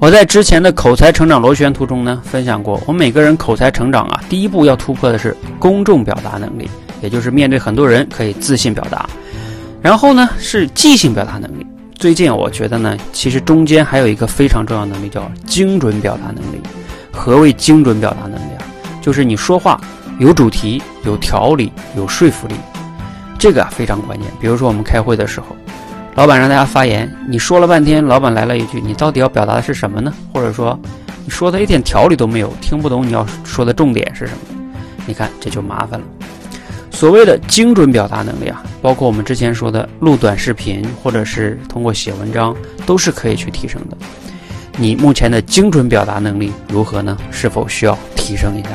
我在之前的口才成长螺旋图中呢，分享过，我们每个人口才成长啊，第一步要突破的是公众表达能力，也就是面对很多人可以自信表达。然后呢，是即兴表达能力。最近我觉得呢，其实中间还有一个非常重要能力，叫精准表达能力。何谓精准表达能力啊？就是你说话有主题、有条理、有说服力，这个啊非常关键。比如说我们开会的时候。老板让大家发言，你说了半天，老板来了一句：“你到底要表达的是什么呢？”或者说，你说的一点条理都没有，听不懂你要说的重点是什么？你看这就麻烦了。所谓的精准表达能力啊，包括我们之前说的录短视频，或者是通过写文章，都是可以去提升的。你目前的精准表达能力如何呢？是否需要提升一下？